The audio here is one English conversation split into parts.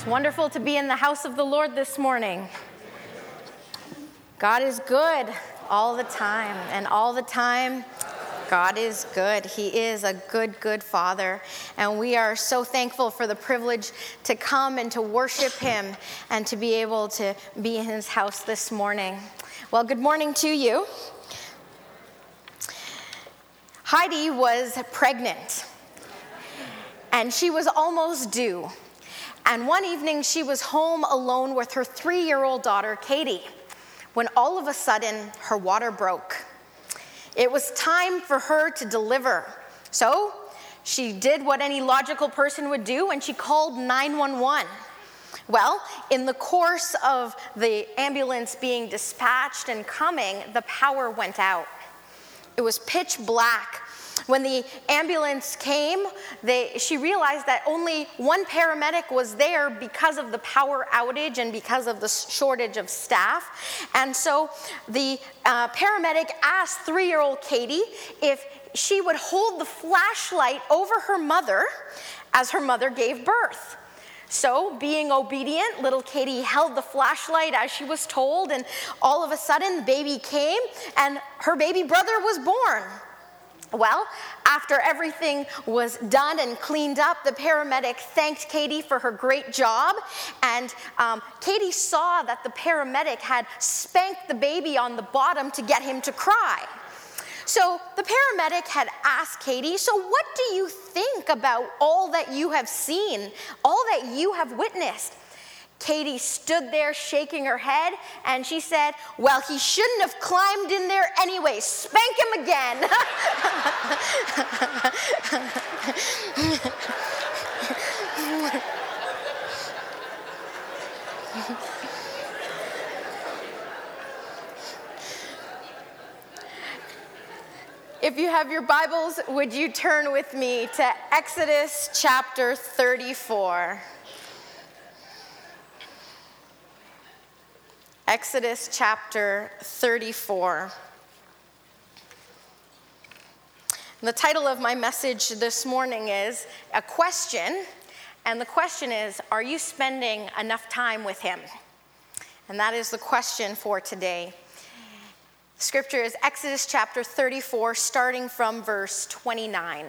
It's wonderful to be in the house of the Lord this morning. God is good all the time, and all the time, God is good. He is a good, good Father. And we are so thankful for the privilege to come and to worship Him and to be able to be in His house this morning. Well, good morning to you. Heidi was pregnant, and she was almost due. And one evening, she was home alone with her three year old daughter, Katie, when all of a sudden her water broke. It was time for her to deliver. So she did what any logical person would do and she called 911. Well, in the course of the ambulance being dispatched and coming, the power went out. It was pitch black when the ambulance came, they, she realized that only one paramedic was there because of the power outage and because of the shortage of staff. And so the uh, paramedic asked three year old Katie if she would hold the flashlight over her mother as her mother gave birth. So, being obedient, little Katie held the flashlight as she was told, and all of a sudden the baby came, and her baby brother was born. Well, after everything was done and cleaned up, the paramedic thanked Katie for her great job. And um, Katie saw that the paramedic had spanked the baby on the bottom to get him to cry. So the paramedic had asked Katie, So, what do you think about all that you have seen, all that you have witnessed? Katie stood there shaking her head and she said, Well, he shouldn't have climbed in there anyway. Spank him again. If you have your Bibles, would you turn with me to Exodus chapter 34? Exodus chapter 34. The title of my message this morning is A Question, and the question is Are you spending enough time with Him? And that is the question for today. Scripture is Exodus chapter 34, starting from verse 29.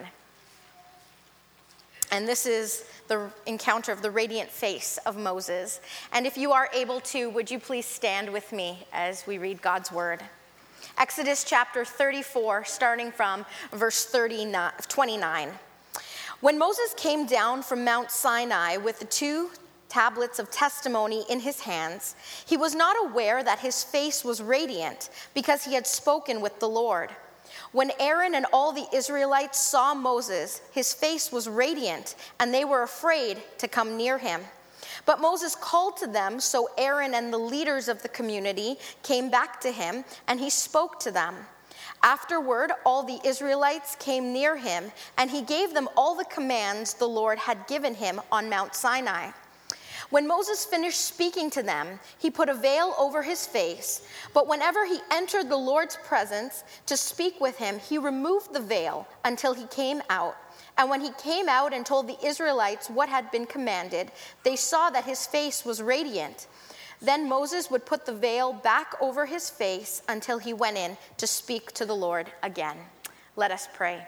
And this is the encounter of the radiant face of Moses. And if you are able to, would you please stand with me as we read God's word? Exodus chapter 34, starting from verse 39, 29. When Moses came down from Mount Sinai with the two tablets of testimony in his hands, he was not aware that his face was radiant because he had spoken with the Lord. When Aaron and all the Israelites saw Moses, his face was radiant, and they were afraid to come near him. But Moses called to them, so Aaron and the leaders of the community came back to him, and he spoke to them. Afterward, all the Israelites came near him, and he gave them all the commands the Lord had given him on Mount Sinai. When Moses finished speaking to them, he put a veil over his face. But whenever he entered the Lord's presence to speak with him, he removed the veil until he came out. And when he came out and told the Israelites what had been commanded, they saw that his face was radiant. Then Moses would put the veil back over his face until he went in to speak to the Lord again. Let us pray.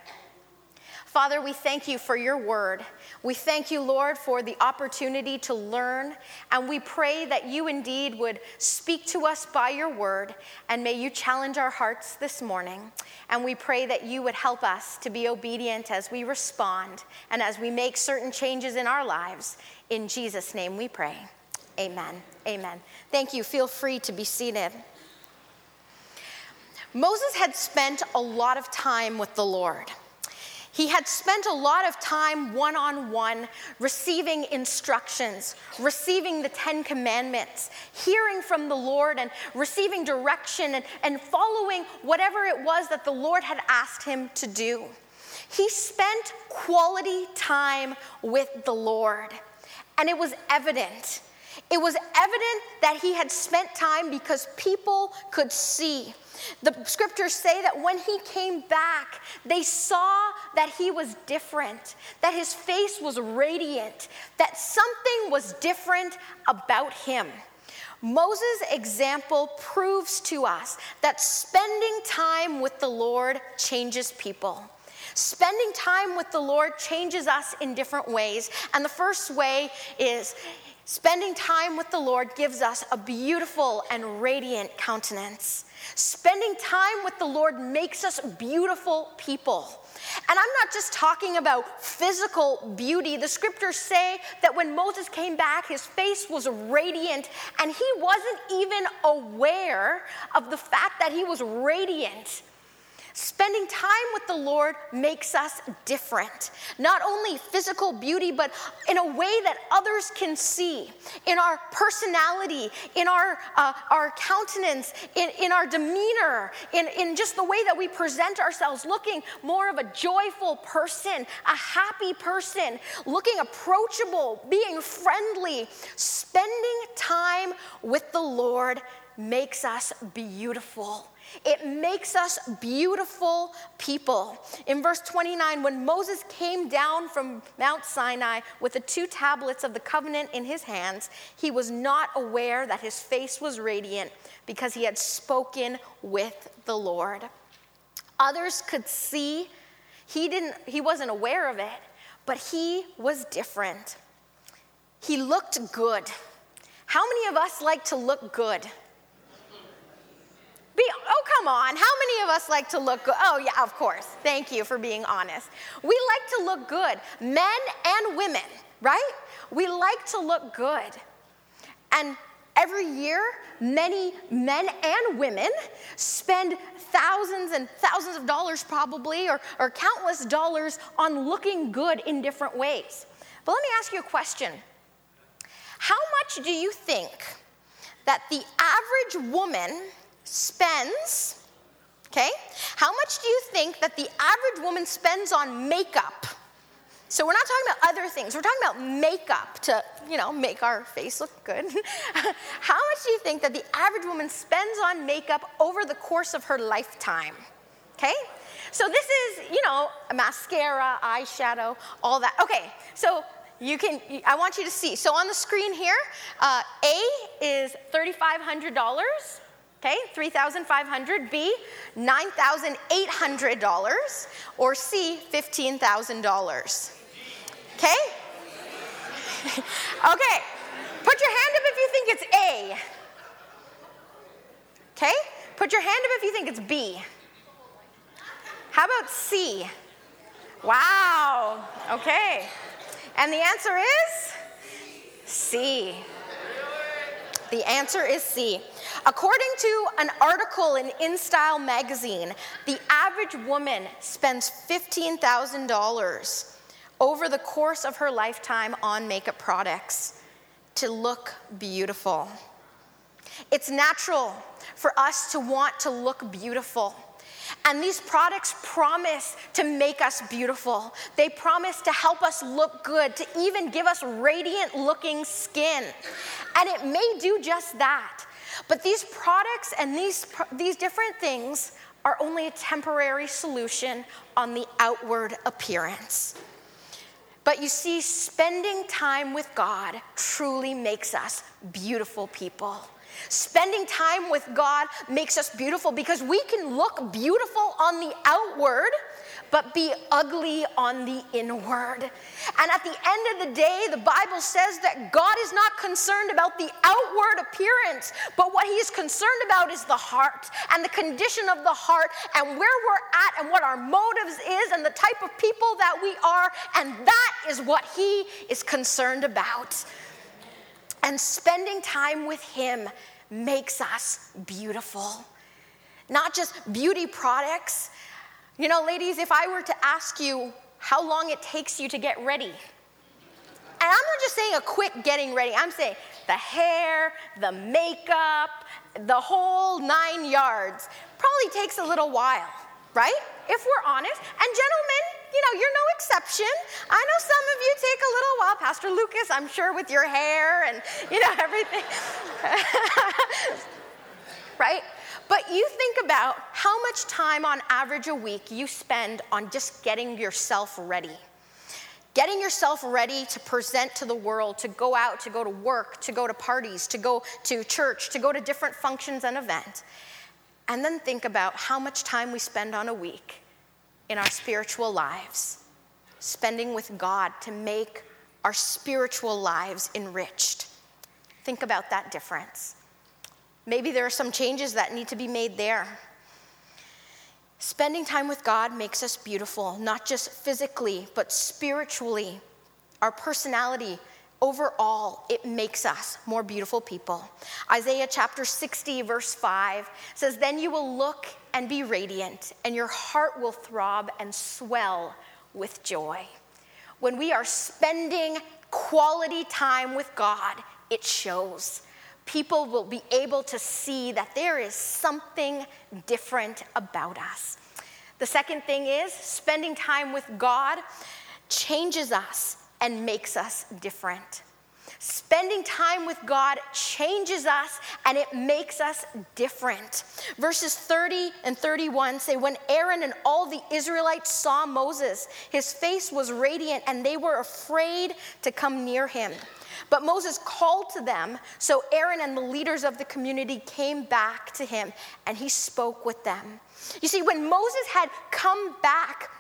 Father, we thank you for your word. We thank you, Lord, for the opportunity to learn. And we pray that you indeed would speak to us by your word. And may you challenge our hearts this morning. And we pray that you would help us to be obedient as we respond and as we make certain changes in our lives. In Jesus' name we pray. Amen. Amen. Thank you. Feel free to be seated. Moses had spent a lot of time with the Lord. He had spent a lot of time one on one receiving instructions, receiving the Ten Commandments, hearing from the Lord, and receiving direction and, and following whatever it was that the Lord had asked him to do. He spent quality time with the Lord, and it was evident. It was evident that he had spent time because people could see. The scriptures say that when he came back, they saw that he was different, that his face was radiant, that something was different about him. Moses' example proves to us that spending time with the Lord changes people. Spending time with the Lord changes us in different ways. And the first way is spending time with the Lord gives us a beautiful and radiant countenance. Spending time with the Lord makes us beautiful people. And I'm not just talking about physical beauty. The scriptures say that when Moses came back, his face was radiant, and he wasn't even aware of the fact that he was radiant. Spending time with the Lord makes us different. Not only physical beauty, but in a way that others can see. In our personality, in our, uh, our countenance, in, in our demeanor, in, in just the way that we present ourselves, looking more of a joyful person, a happy person, looking approachable, being friendly. Spending time with the Lord makes us beautiful. It makes us beautiful people. In verse 29, when Moses came down from Mount Sinai with the two tablets of the covenant in his hands, he was not aware that his face was radiant because he had spoken with the Lord. Others could see, he didn't he wasn't aware of it, but he was different. He looked good. How many of us like to look good? Oh, come on. How many of us like to look good? Oh, yeah, of course. Thank you for being honest. We like to look good, men and women, right? We like to look good. And every year, many men and women spend thousands and thousands of dollars, probably, or, or countless dollars on looking good in different ways. But let me ask you a question How much do you think that the average woman spends, okay, how much do you think that the average woman spends on makeup? So we're not talking about other things. We're talking about makeup to, you know, make our face look good. how much do you think that the average woman spends on makeup over the course of her lifetime? Okay? So this is, you know, mascara, eyeshadow, all that. Okay, so you can, I want you to see. So on the screen here, uh, A is $3,500. Okay, 3,500. B, $9,800. Or C, $15,000. Okay? okay, put your hand up if you think it's A. Okay? Put your hand up if you think it's B. How about C? Wow. Okay. And the answer is C. The answer is C. According to an article in InStyle magazine, the average woman spends $15,000 over the course of her lifetime on makeup products to look beautiful. It's natural for us to want to look beautiful. And these products promise to make us beautiful. They promise to help us look good, to even give us radiant looking skin. And it may do just that. But these products and these, these different things are only a temporary solution on the outward appearance. But you see, spending time with God truly makes us beautiful people. Spending time with God makes us beautiful because we can look beautiful on the outward but be ugly on the inward. And at the end of the day, the Bible says that God is not concerned about the outward appearance, but what He is concerned about is the heart and the condition of the heart and where we're at and what our motives is and the type of people that we are. And that is what He is concerned about. And spending time with Him makes us beautiful. Not just beauty products, you know, ladies, if I were to ask you how long it takes you to get ready, and I'm not just saying a quick getting ready, I'm saying the hair, the makeup, the whole nine yards probably takes a little while, right? If we're honest. And gentlemen, you know, you're no exception. I know some of you take a little while. Pastor Lucas, I'm sure with your hair and, you know, everything. right? But you think about how much time on average a week you spend on just getting yourself ready. Getting yourself ready to present to the world, to go out, to go to work, to go to parties, to go to church, to go to different functions and events. And then think about how much time we spend on a week in our spiritual lives, spending with God to make our spiritual lives enriched. Think about that difference. Maybe there are some changes that need to be made there. Spending time with God makes us beautiful, not just physically, but spiritually. Our personality, overall, it makes us more beautiful people. Isaiah chapter 60, verse 5 says, Then you will look and be radiant, and your heart will throb and swell with joy. When we are spending quality time with God, it shows people will be able to see that there is something different about us. The second thing is spending time with God changes us and makes us different. Spending time with God changes us and it makes us different. Verses 30 and 31 say, When Aaron and all the Israelites saw Moses, his face was radiant and they were afraid to come near him. But Moses called to them, so Aaron and the leaders of the community came back to him and he spoke with them. You see, when Moses had come back,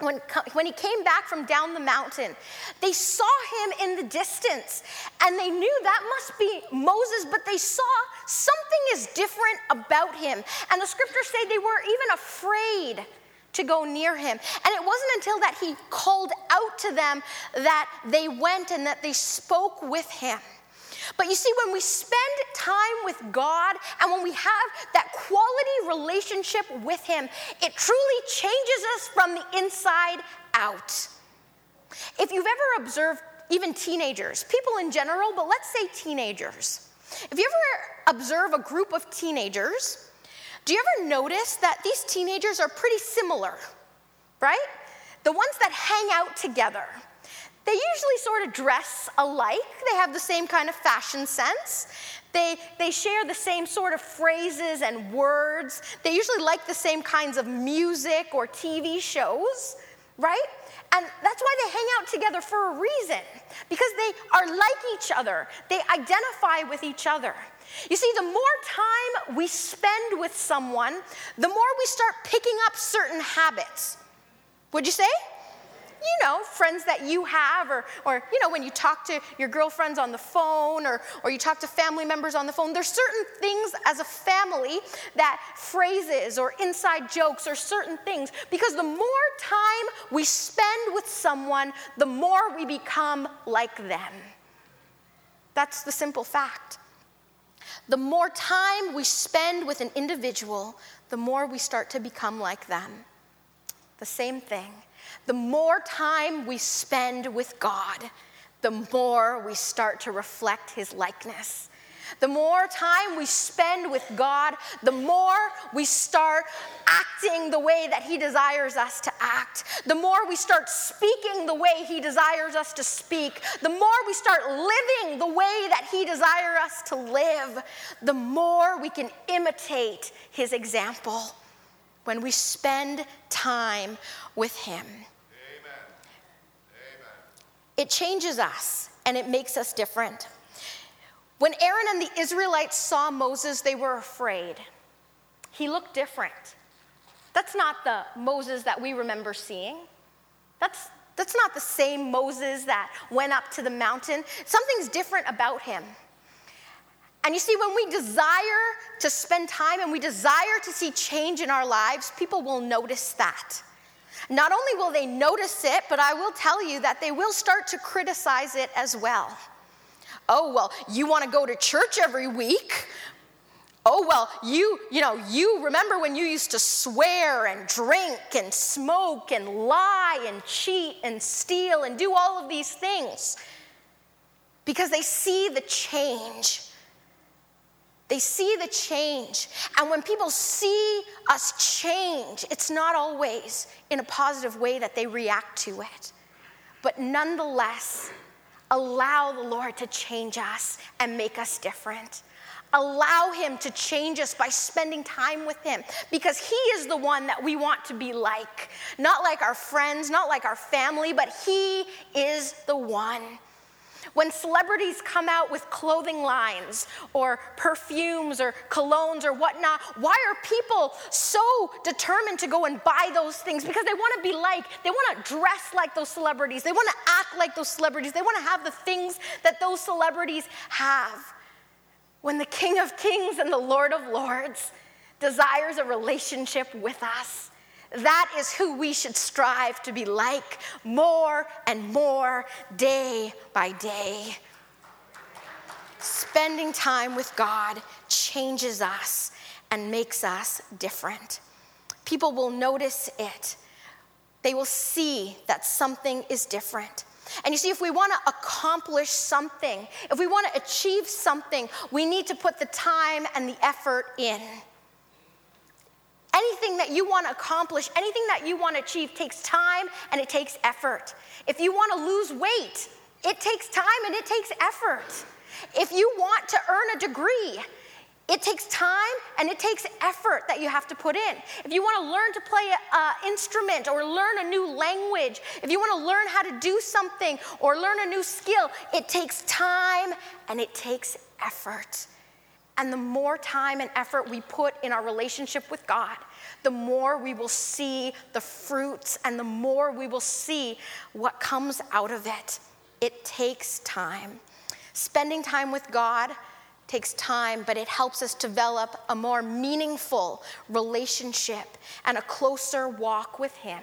when, when he came back from down the mountain, they saw him in the distance and they knew that must be Moses, but they saw something is different about him. And the scriptures say they were even afraid to go near him. And it wasn't until that he called out to them that they went and that they spoke with him. But you see, when we spend time with God and when we have that quality relationship with Him, it truly changes us from the inside out. If you've ever observed even teenagers, people in general, but let's say teenagers, if you ever observe a group of teenagers, do you ever notice that these teenagers are pretty similar, right? The ones that hang out together. They usually sort of dress alike. They have the same kind of fashion sense. They, they share the same sort of phrases and words. They usually like the same kinds of music or TV shows, right? And that's why they hang out together for a reason, because they are like each other. They identify with each other. You see, the more time we spend with someone, the more we start picking up certain habits. Would you say? You know, friends that you have, or, or you know, when you talk to your girlfriends on the phone, or, or you talk to family members on the phone, there's certain things as a family that phrases or inside jokes or certain things, because the more time we spend with someone, the more we become like them. That's the simple fact. The more time we spend with an individual, the more we start to become like them. The same thing. The more time we spend with God, the more we start to reflect his likeness. The more time we spend with God, the more we start acting the way that He desires us to act. The more we start speaking the way He desires us to speak. The more we start living the way that He desires us to live, the more we can imitate His example when we spend time with Him. Amen. Amen. It changes us and it makes us different. When Aaron and the Israelites saw Moses, they were afraid. He looked different. That's not the Moses that we remember seeing. That's, that's not the same Moses that went up to the mountain. Something's different about him. And you see, when we desire to spend time and we desire to see change in our lives, people will notice that. Not only will they notice it, but I will tell you that they will start to criticize it as well. Oh, well, you want to go to church every week? Oh, well, you, you know, you remember when you used to swear and drink and smoke and lie and cheat and steal and do all of these things because they see the change. They see the change. And when people see us change, it's not always in a positive way that they react to it. But nonetheless, allow the Lord to change us and make us different. Allow Him to change us by spending time with Him because He is the one that we want to be like. Not like our friends, not like our family, but He is the one. When celebrities come out with clothing lines or perfumes or colognes or whatnot, why are people so determined to go and buy those things? Because they want to be like, they want to dress like those celebrities, they want to act like those celebrities, they want to have the things that those celebrities have. When the King of Kings and the Lord of Lords desires a relationship with us, that is who we should strive to be like more and more day by day. Spending time with God changes us and makes us different. People will notice it, they will see that something is different. And you see, if we want to accomplish something, if we want to achieve something, we need to put the time and the effort in. Anything that you want to accomplish, anything that you want to achieve takes time and it takes effort. If you want to lose weight, it takes time and it takes effort. If you want to earn a degree, it takes time and it takes effort that you have to put in. If you want to learn to play an instrument or learn a new language, if you want to learn how to do something or learn a new skill, it takes time and it takes effort. And the more time and effort we put in our relationship with God, the more we will see the fruits and the more we will see what comes out of it. It takes time. Spending time with God takes time, but it helps us develop a more meaningful relationship and a closer walk with Him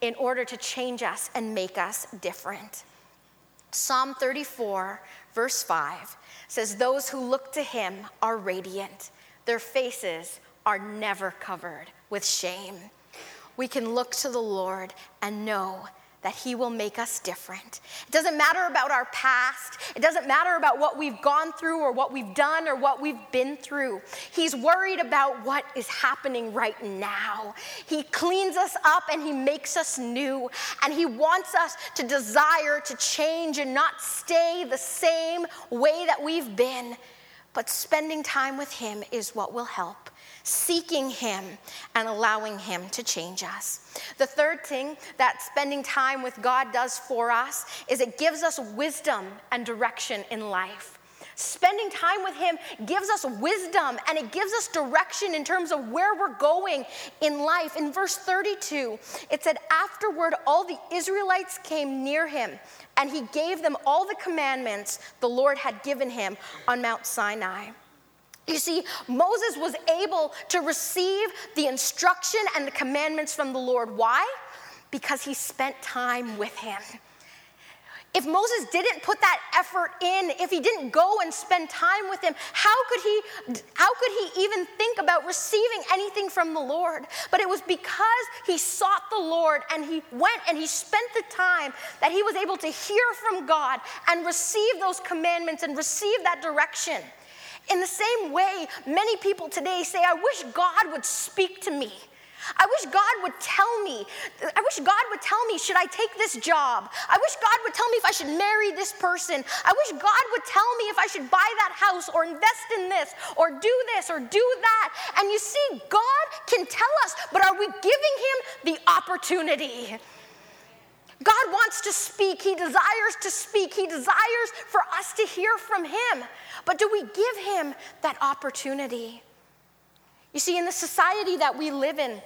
in order to change us and make us different. Psalm 34, verse 5 says, Those who look to him are radiant, their faces are never covered with shame. We can look to the Lord and know that He will make us different. It doesn't matter about our past, it doesn't matter about what we've gone through or what we've done or what we've been through. He's worried about what is happening right now. He cleans us up and He makes us new, and He wants us to desire to change and not stay the same way that we've been. But spending time with Him is what will help seeking Him and allowing Him to change us. The third thing that spending time with God does for us is it gives us wisdom and direction in life. Spending time with Him gives us wisdom and it gives us direction in terms of where we're going in life. In verse 32, it said, Afterward, all the Israelites came near Him, and He gave them all the commandments the Lord had given Him on Mount Sinai. You see, Moses was able to receive the instruction and the commandments from the Lord. Why? Because he spent time with him. If Moses didn't put that effort in, if he didn't go and spend time with him, how could he how could he even think about receiving anything from the Lord? But it was because he sought the Lord and he went and he spent the time that he was able to hear from God and receive those commandments and receive that direction. In the same way, many people today say, I wish God would speak to me. I wish God would tell me. I wish God would tell me, should I take this job? I wish God would tell me if I should marry this person. I wish God would tell me if I should buy that house or invest in this or do this or do that. And you see, God can tell us, but are we giving Him the opportunity? To speak. He desires to speak. He desires for us to hear from Him. But do we give Him that opportunity? You see, in the society that we live in,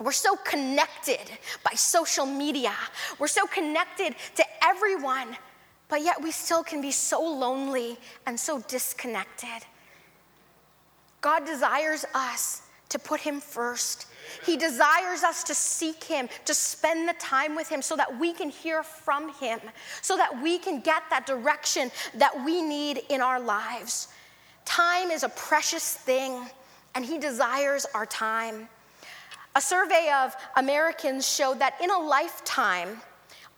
we're so connected by social media. We're so connected to everyone, but yet we still can be so lonely and so disconnected. God desires us to put Him first he desires us to seek Him, to spend the time with Him so that we can hear from Him, so that we can get that direction that we need in our lives. Time is a precious thing, and He desires our time. A survey of Americans showed that in a lifetime,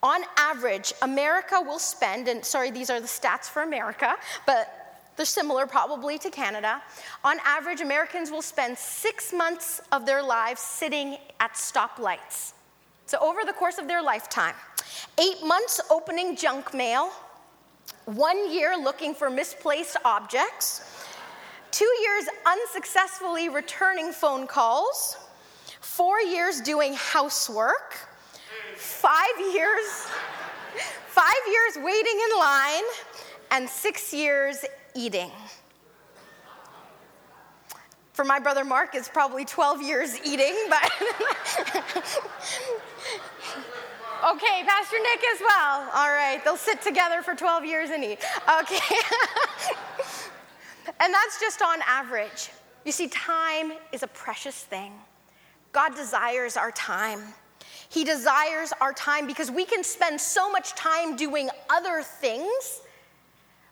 on average, America will spend, and sorry, these are the stats for America, but they're similar probably to Canada. On average, Americans will spend six months of their lives sitting at stoplights. So, over the course of their lifetime, eight months opening junk mail, one year looking for misplaced objects, two years unsuccessfully returning phone calls, four years doing housework, five years, five years waiting in line, and six years eating. For my brother Mark, it's probably 12 years eating, but. okay, Pastor Nick as well. All right, they'll sit together for 12 years and eat. Okay. and that's just on average. You see, time is a precious thing. God desires our time. He desires our time because we can spend so much time doing other things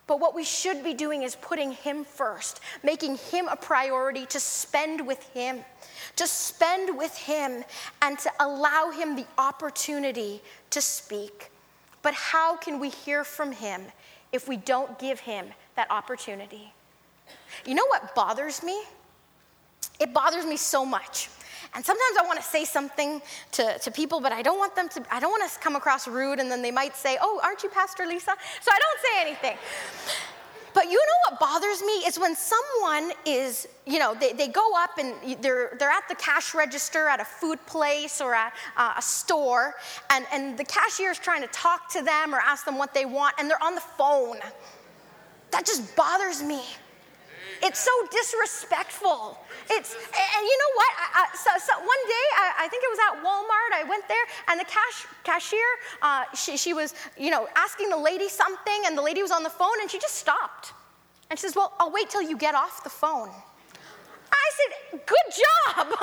but what we should be doing is putting Him first, making Him a priority to spend with Him, to spend with Him and to allow Him the opportunity to speak. But how can we hear from Him if we don't give Him that opportunity? You know what bothers me? It bothers me so much and sometimes I want to say something to, to people, but I don't want them to, I don't want to come across rude, and then they might say, Oh, aren't you Pastor Lisa? So I don't say anything. But you know what bothers me is when someone is, you know, they, they go up and they're, they're at the cash register at a food place or at uh, a store, and, and the cashier is trying to talk to them or ask them what they want, and they're on the phone. That just bothers me. It's so disrespectful. It's, and you know what? I, I, so, so, one day, I, I, think it was at Walmart, I went there, and the cash, cashier, uh, she, she was, you know, asking the lady something, and the lady was on the phone, and she just stopped. And she says, Well, I'll wait till you get off the phone. I said, Good job.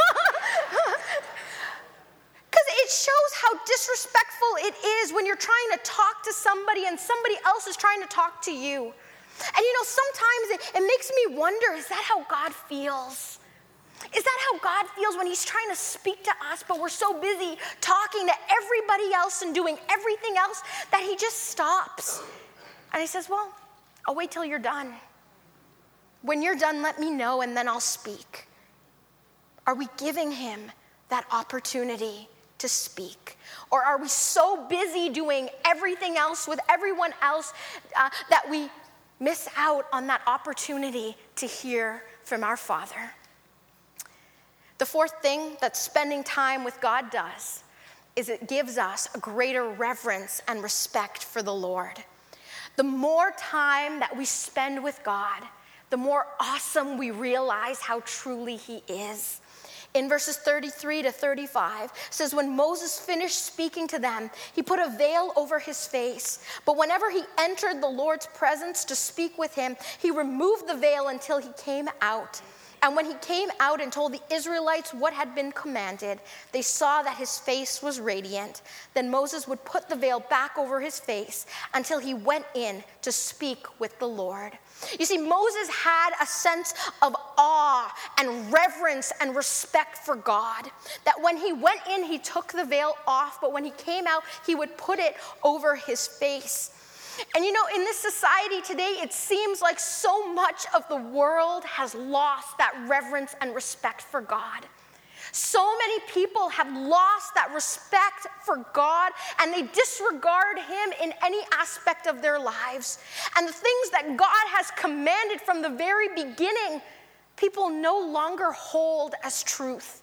Because it shows how disrespectful it is when you're trying to talk to somebody and somebody else is trying to talk to you. And you know, sometimes it, it makes me wonder is that how God feels? Is that how God feels when He's trying to speak to us, but we're so busy talking to everybody else and doing everything else that He just stops? And He says, Well, I'll wait till you're done. When you're done, let me know and then I'll speak. Are we giving Him that opportunity to speak? Or are we so busy doing everything else with everyone else uh, that we miss out on that opportunity to hear from our Father. The fourth thing that spending time with God does is it gives us a greater reverence and respect for the Lord. The more time that we spend with God, the more awesome we realize how truly He is in verses 33 to 35 says when Moses finished speaking to them he put a veil over his face. But whenever he entered the Lord's presence to speak with him he removed the veil until he came out and when he came out and told the Israelites what had been commanded, they saw that his face was radiant. Then Moses would put the veil back over his face until he went in to speak with the Lord. You see, Moses had a sense of awe and reverence and respect for God. That when he went in, he took the veil off, but when he came out, he would put it over his face. And you know, in this society today, it seems like so much of the world has lost that reverence and respect for God. So many people have lost that respect for God and they disregard Him in any aspect of their lives. And the things that God has commanded from the very beginning, people no longer hold as truth.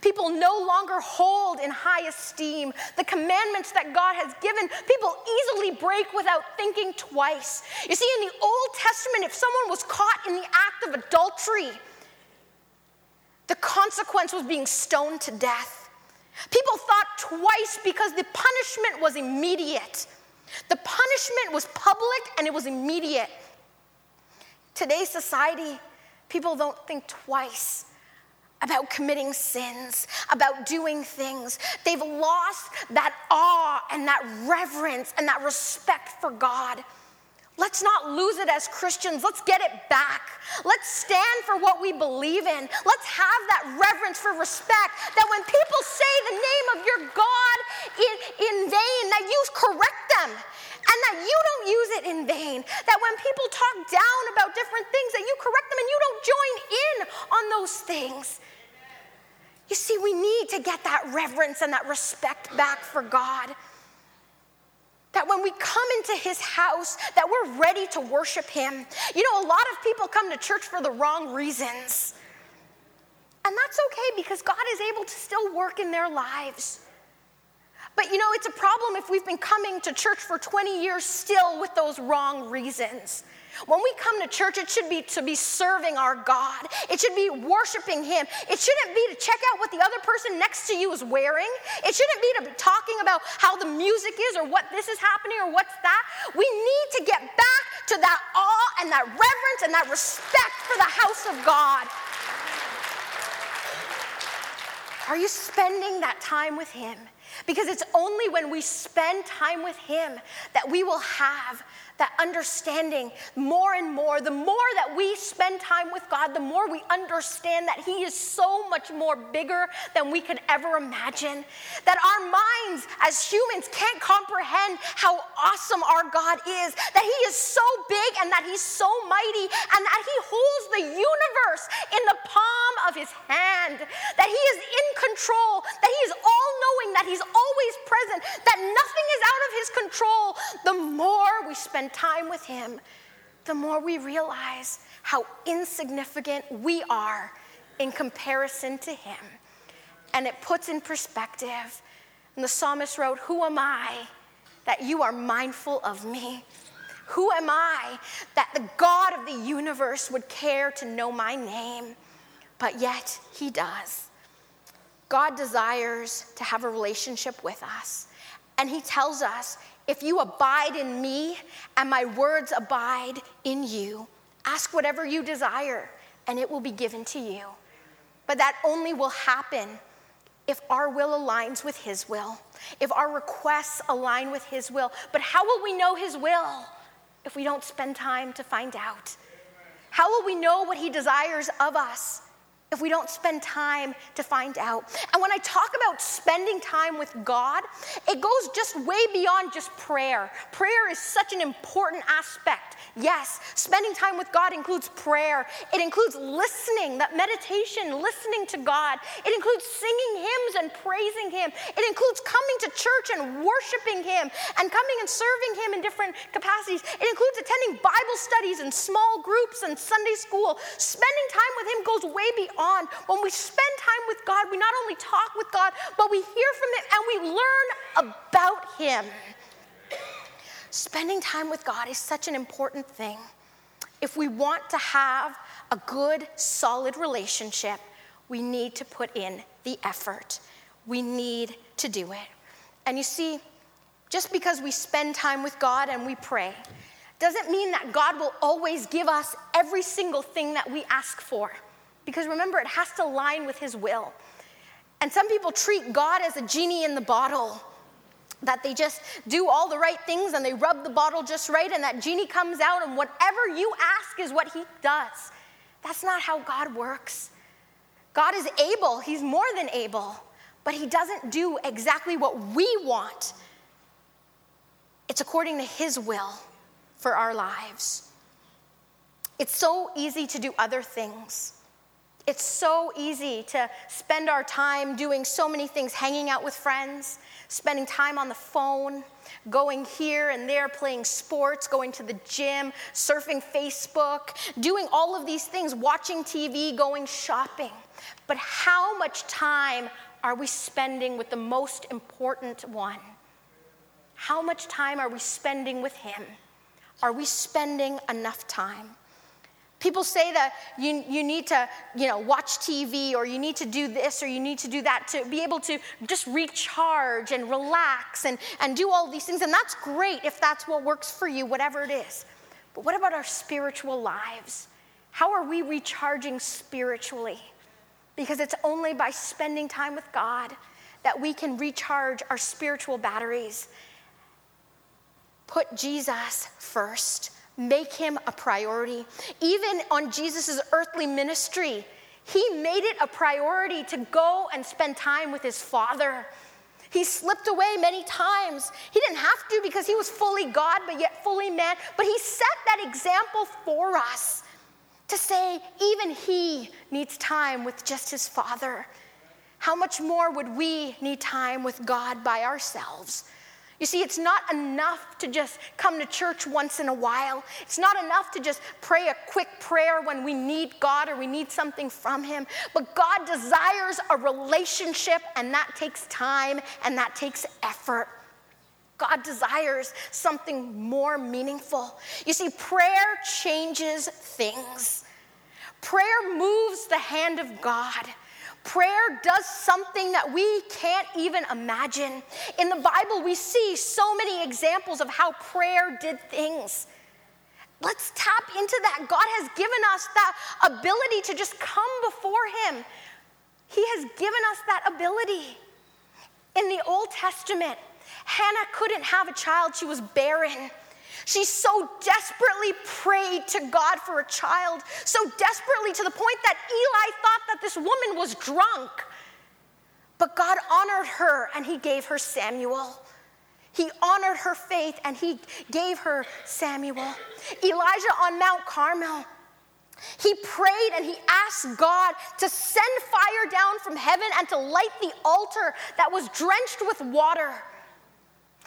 People no longer hold in high esteem the commandments that God has given. People easily break without thinking twice. You see, in the Old Testament, if someone was caught in the act of adultery, the consequence was being stoned to death. People thought twice because the punishment was immediate. The punishment was public and it was immediate. Today's society, people don't think twice about committing sins, about doing things. They've lost that awe and that reverence and that respect for God. Let's not lose it as Christians. Let's get it back. Let's stand for what we believe in. Let's have that reverence for respect that when people say the name of your God in, in vain, that you correct them and that you don't use it in vain. That when people talk down about different things, that you correct them and you don't join in on those things. You see, we need to get that reverence and that respect back for God. That when we come into his house, that we're ready to worship him. You know, a lot of people come to church for the wrong reasons. And that's okay because God is able to still work in their lives. But you know, it's a problem if we've been coming to church for 20 years still with those wrong reasons. When we come to church, it should be to be serving our God. It should be worshiping Him. It shouldn't be to check out what the other person next to you is wearing. It shouldn't be to be talking about how the music is or what this is happening or what's that. We need to get back to that awe and that reverence and that respect for the house of God. Are you spending that time with Him? Because it's only when we spend time with Him that we will have that understanding more and more. The more that we spend time with God, the more we understand that He is so much more bigger than we could ever imagine. That our minds as humans can't comprehend how awesome our God is. That He is so big and that He's so mighty and that He holds the universe in the palm of His hand. That He is in control. That He is all knowing. That He's always present. That nothing is out of His control. The more we spend spend time with Him, the more we realize how insignificant we are in comparison to Him. And it puts in perspective. And the psalmist wrote, Who am I that you are mindful of me? Who am I that the God of the universe would care to know my name? But yet, He does. God desires to have a relationship with us. And He tells us if you abide in me and my words abide in you, ask whatever you desire and it will be given to you. But that only will happen if our will aligns with His will, if our requests align with His will. But how will we know His will if we don't spend time to find out? How will we know what He desires of us if we don't spend time to find out. And when I talk about spending time with God, it goes just way beyond just prayer. Prayer is such an important aspect. Yes, spending time with God includes prayer, it includes listening, that meditation, listening to God. It includes singing hymns and praising Him. It includes coming to church and worshiping Him and coming and serving Him in different capacities. It includes attending Bible studies and small groups and Sunday school. Spending time with Him goes way beyond on. When we spend time with God, we not only talk with God, but we hear from Him and we learn about Him. Spending time with God is such an important thing. If we want to have a good, solid relationship, we need to put in the effort. We need to do it. And you see, just because we spend time with God and we pray, doesn't mean that God will always give us every single thing that we ask for. Because remember, it has to align with His will. And some people treat God as a genie in the bottle, that they just do all the right things and they rub the bottle just right, and that genie comes out, and whatever you ask is what He does. That's not how God works. God is able, He's more than able, but He doesn't do exactly what we want. It's according to His will for our lives. It's so easy to do other things. It's so easy to spend our time doing so many things, hanging out with friends, spending time on the phone, going here and there, playing sports, going to the gym, surfing Facebook, doing all of these things, watching TV, going shopping. But how much time are we spending with the most important one? How much time are we spending with Him? Are we spending enough time? People say that you, you need to, you know, watch TV or you need to do this or you need to do that to be able to just recharge and relax and, and do all these things. And that's great if that's what works for you, whatever it is. But what about our spiritual lives? How are we recharging spiritually? Because it's only by spending time with God that we can recharge our spiritual batteries. Put Jesus first make him a priority. Even on Jesus' earthly ministry, he made it a priority to go and spend time with his Father. He slipped away many times. He didn't have to because he was fully God, but yet fully man. But he set that example for us to say, even he needs time with just his Father. How much more would we need time with God by ourselves? You see, it's not enough to just come to church once in a while. It's not enough to just pray a quick prayer when we need God or we need something from Him. But God desires a relationship, and that takes time and that takes effort. God desires something more meaningful. You see, prayer changes things, prayer moves the hand of God. Prayer does something that we can't even imagine. In the Bible, we see so many examples of how prayer did things. Let's tap into that. God has given us that ability to just come before Him. He has given us that ability. In the Old Testament, Hannah couldn't have a child, she was barren. She so desperately prayed to God for a child, so desperately to the point that Eli thought that this woman was drunk. But God honored her and he gave her Samuel. He honored her faith and he gave her Samuel. Elijah on Mount Carmel, he prayed and he asked God to send fire down from heaven and to light the altar that was drenched with water.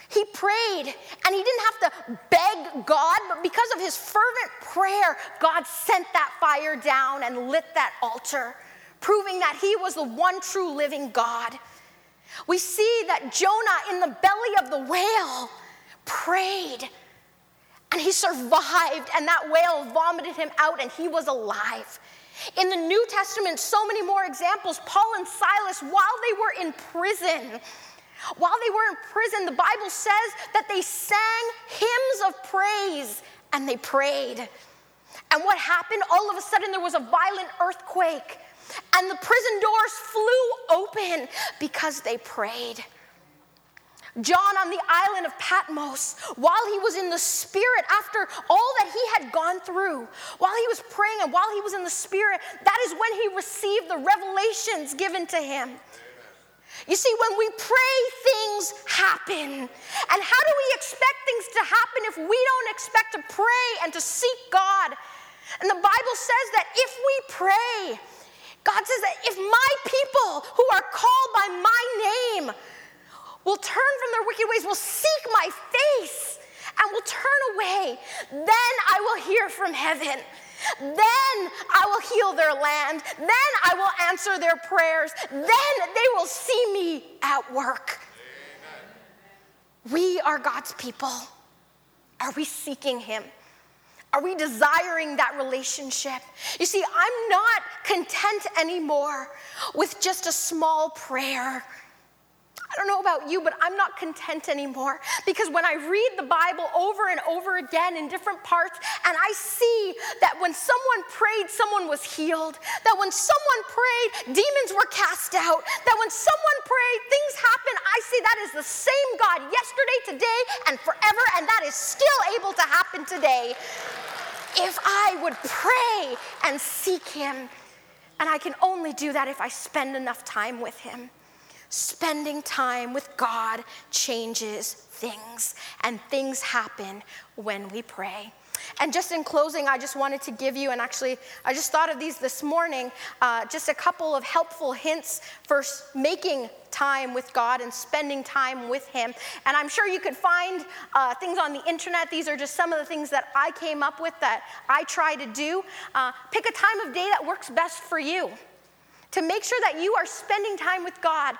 He prayed and he didn't have to beg God, but because of his fervent prayer, God sent that fire down and lit that altar, proving that he was the one true living God. We see that Jonah in the belly of the whale prayed and he survived, and that whale vomited him out and he was alive. In the New Testament, so many more examples. Paul and Silas, while they were in prison, while they were in prison, the Bible says that they sang hymns of praise and they prayed. And what happened? All of a sudden, there was a violent earthquake, and the prison doors flew open because they prayed. John on the island of Patmos, while he was in the Spirit, after all that he had gone through, while he was praying and while he was in the Spirit, that is when he received the revelations given to him. You see, when we pray, things happen. And how do we expect things to happen if we don't expect to pray and to seek God? And the Bible says that if we pray, God says that if my people who are called by my name will turn from their wicked ways, will seek my face, and will turn away, then I will hear from heaven then I will heal their land. Then I will answer their prayers. Then they will see me at work. Amen. We are God's people. Are we seeking Him? Are we desiring that relationship? You see, I'm not content anymore with just a small prayer I don't know about you, but I'm not content anymore because when I read the Bible over and over again in different parts, and I see that when someone prayed, someone was healed, that when someone prayed, demons were cast out, that when someone prayed, things happen, I see that is the same God yesterday, today, and forever, and that is still able to happen today. If I would pray and seek Him, and I can only do that if I spend enough time with Him. Spending time with God changes things, and things happen when we pray. And just in closing, I just wanted to give you, and actually, I just thought of these this morning, uh, just a couple of helpful hints for making time with God and spending time with Him. And I'm sure you could find uh, things on the internet. These are just some of the things that I came up with that I try to do. Uh, pick a time of day that works best for you to make sure that you are spending time with God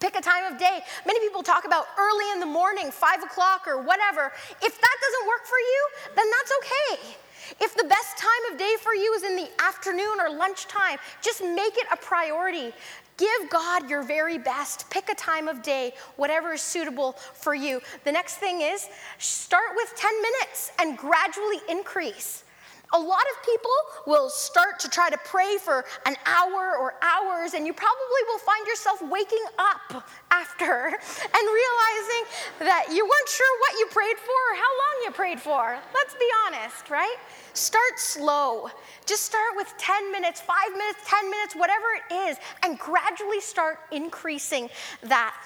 Pick a time of day. Many people talk about early in the morning, five o'clock or whatever. If that doesn't work for you, then that's okay. If the best time of day for you is in the afternoon or lunchtime, just make it a priority. Give God your very best. Pick a time of day, whatever is suitable for you. The next thing is start with 10 minutes and gradually increase. A lot of people will start to try to pray for an hour or hours, and you probably will find yourself waking up after and realizing that you weren't sure what you prayed for or how long you prayed for. Let's be honest, right? Start slow. Just start with 10 minutes, five minutes, 10 minutes, whatever it is, and gradually start increasing that.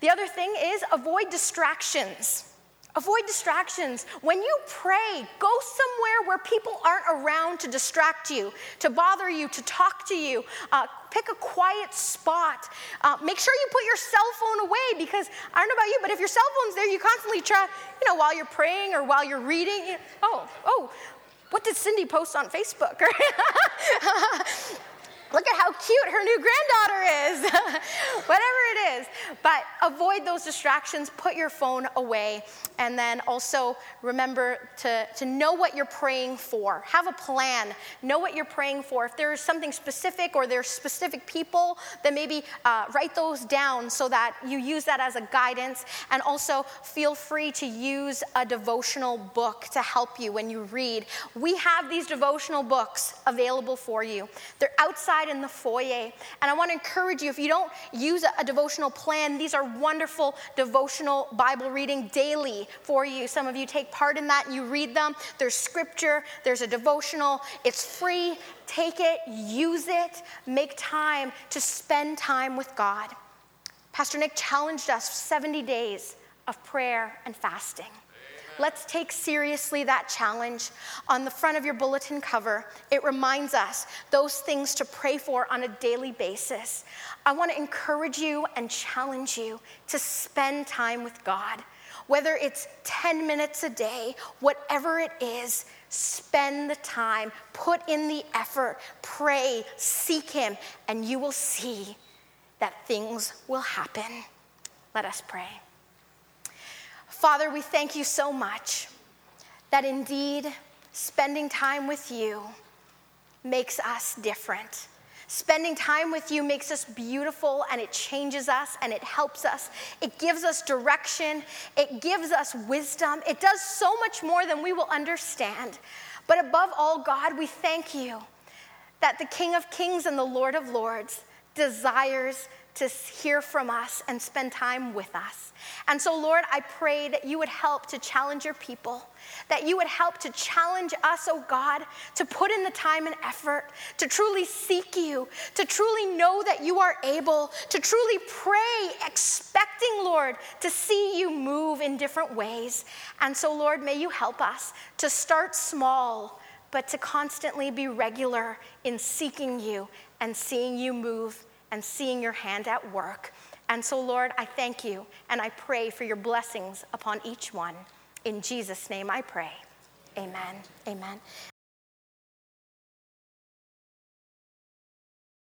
The other thing is avoid distractions. Avoid distractions. When you pray, go somewhere where people aren't around to distract you, to bother you, to talk to you. Uh, pick a quiet spot. Uh, make sure you put your cell phone away because I don't know about you, but if your cell phone's there, you constantly try, you know, while you're praying or while you're reading. Oh, oh, what did Cindy post on Facebook? Look at how cute her new granddaughter is. Whatever it is. But avoid those distractions, put your phone away, and then also remember to, to know what you're praying for. Have a plan. Know what you're praying for. If there's something specific or there's specific people, then maybe uh, write those down so that you use that as a guidance. And also feel free to use a devotional book to help you when you read. We have these devotional books available for you. They're outside outside in the foyer. And I want to encourage you if you don't use a, a devotional plan, these are wonderful devotional Bible reading daily for you. Some of you take part in that, you read them. There's scripture, there's a devotional, it's free. Take it, use it, make time to spend time with God. Pastor Nick challenged us 70 days of prayer and fasting. Let's take seriously that challenge. On the front of your bulletin cover, it reminds us those things to pray for on a daily basis. I want to encourage you and challenge you to spend time with God. Whether it's 10 minutes a day, whatever it is, spend the time, put in the effort, pray, seek Him, and you will see that things will happen. Let us pray. Father, we thank you so much that indeed spending time with you makes us different. Spending time with you makes us beautiful and it changes us and it helps us. It gives us direction. It gives us wisdom. It does so much more than we will understand. But above all, God, we thank you that the King of Kings and the Lord of Lords desires to hear from us and spend time with us. And so, Lord, I pray that you would help to challenge your people, that you would help to challenge us, oh God, to put in the time and effort, to truly seek you, to truly know that you are able, to truly pray, expecting, Lord, to see you move in different ways. And so, Lord, may you help us to start small, but to constantly be regular in seeking you and seeing you move and seeing your hand at work. And so, Lord, I thank you and I pray for your blessings upon each one. In Jesus' name I pray. Amen. Amen.